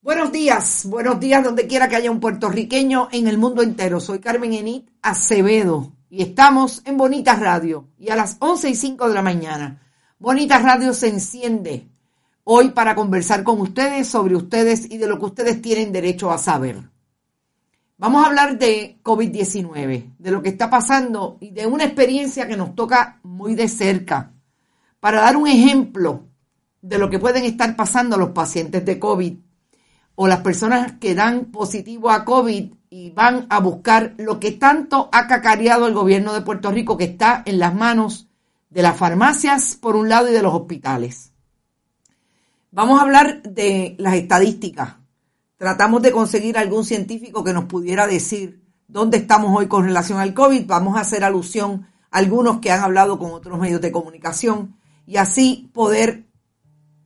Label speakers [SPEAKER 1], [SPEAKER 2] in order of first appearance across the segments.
[SPEAKER 1] Buenos días, buenos días donde quiera que haya un puertorriqueño en el mundo entero. Soy Carmen Enit Acevedo y estamos en Bonita Radio y a las 11 y 5 de la mañana. Bonita Radio se enciende hoy para conversar con ustedes sobre ustedes y de lo que ustedes tienen derecho a saber. Vamos a hablar de COVID-19, de lo que está pasando y de una experiencia que nos toca muy de cerca. Para dar un ejemplo de lo que pueden estar pasando los pacientes de COVID o las personas que dan positivo a COVID y van a buscar lo que tanto ha cacareado el gobierno de Puerto Rico, que está en las manos de las farmacias por un lado y de los hospitales. Vamos a hablar de las estadísticas. Tratamos de conseguir algún científico que nos pudiera decir dónde estamos hoy con relación al COVID. Vamos a hacer alusión a algunos que han hablado con otros medios de comunicación y así poder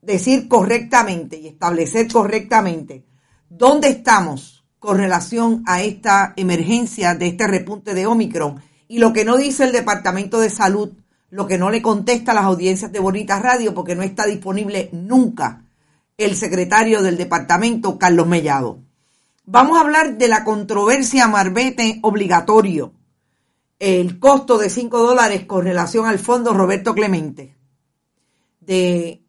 [SPEAKER 1] decir correctamente y establecer correctamente dónde estamos con relación a esta emergencia de este repunte de Omicron y lo que no dice el Departamento de Salud, lo que no le contesta a las audiencias de Bonita Radio porque no está disponible nunca el secretario del departamento, Carlos Mellado. Vamos a hablar de la controversia Marbete obligatorio, el costo de 5 dólares con relación al fondo Roberto Clemente, de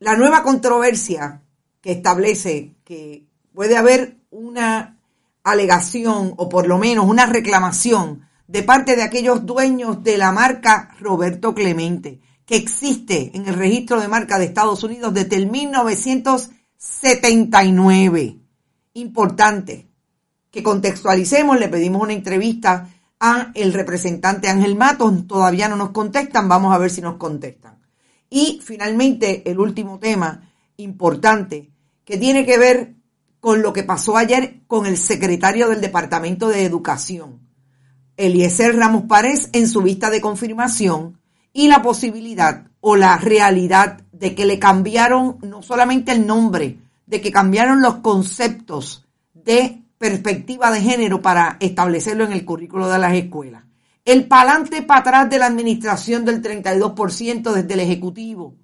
[SPEAKER 1] la nueva controversia que establece que puede haber una alegación o por lo menos una reclamación de parte de aquellos dueños de la marca Roberto Clemente, que existe en el registro de marca de Estados Unidos desde el 1979. Importante que contextualicemos, le pedimos una entrevista a el representante Ángel Matos, todavía no nos contestan, vamos a ver si nos contestan. Y finalmente, el último tema importante que tiene que ver con lo que pasó ayer con el secretario del Departamento de Educación, Eliezer Ramos Párez, en su vista de confirmación y la posibilidad o la realidad de que le cambiaron no solamente el nombre, de que cambiaron los conceptos de perspectiva de género para establecerlo en el currículo de las escuelas el palante para atrás de la administración del 32% desde el Ejecutivo.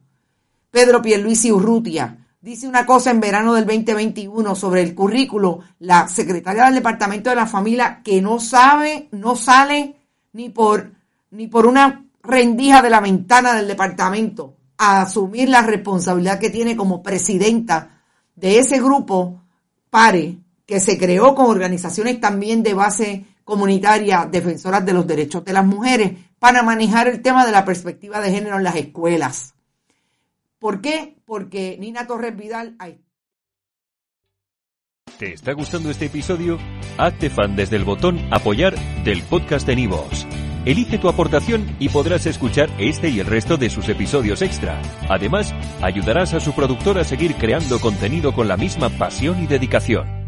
[SPEAKER 1] Pedro Pierluisi Urrutia dice una cosa en verano del 2021 sobre el currículo, la secretaria del Departamento de la Familia que no sabe, no sale ni por, ni por una rendija de la ventana del departamento a asumir la responsabilidad que tiene como presidenta de ese grupo PARE, que se creó con organizaciones también de base comunitaria defensoras de los derechos de las mujeres para manejar el tema de la perspectiva de género en las escuelas. ¿Por qué? Porque Nina Torres Vidal...
[SPEAKER 2] ¿Te está gustando este episodio? Hazte fan desde el botón apoyar del podcast de Nivos. Elige tu aportación y podrás escuchar este y el resto de sus episodios extra. Además, ayudarás a su productor a seguir creando contenido con la misma pasión y dedicación.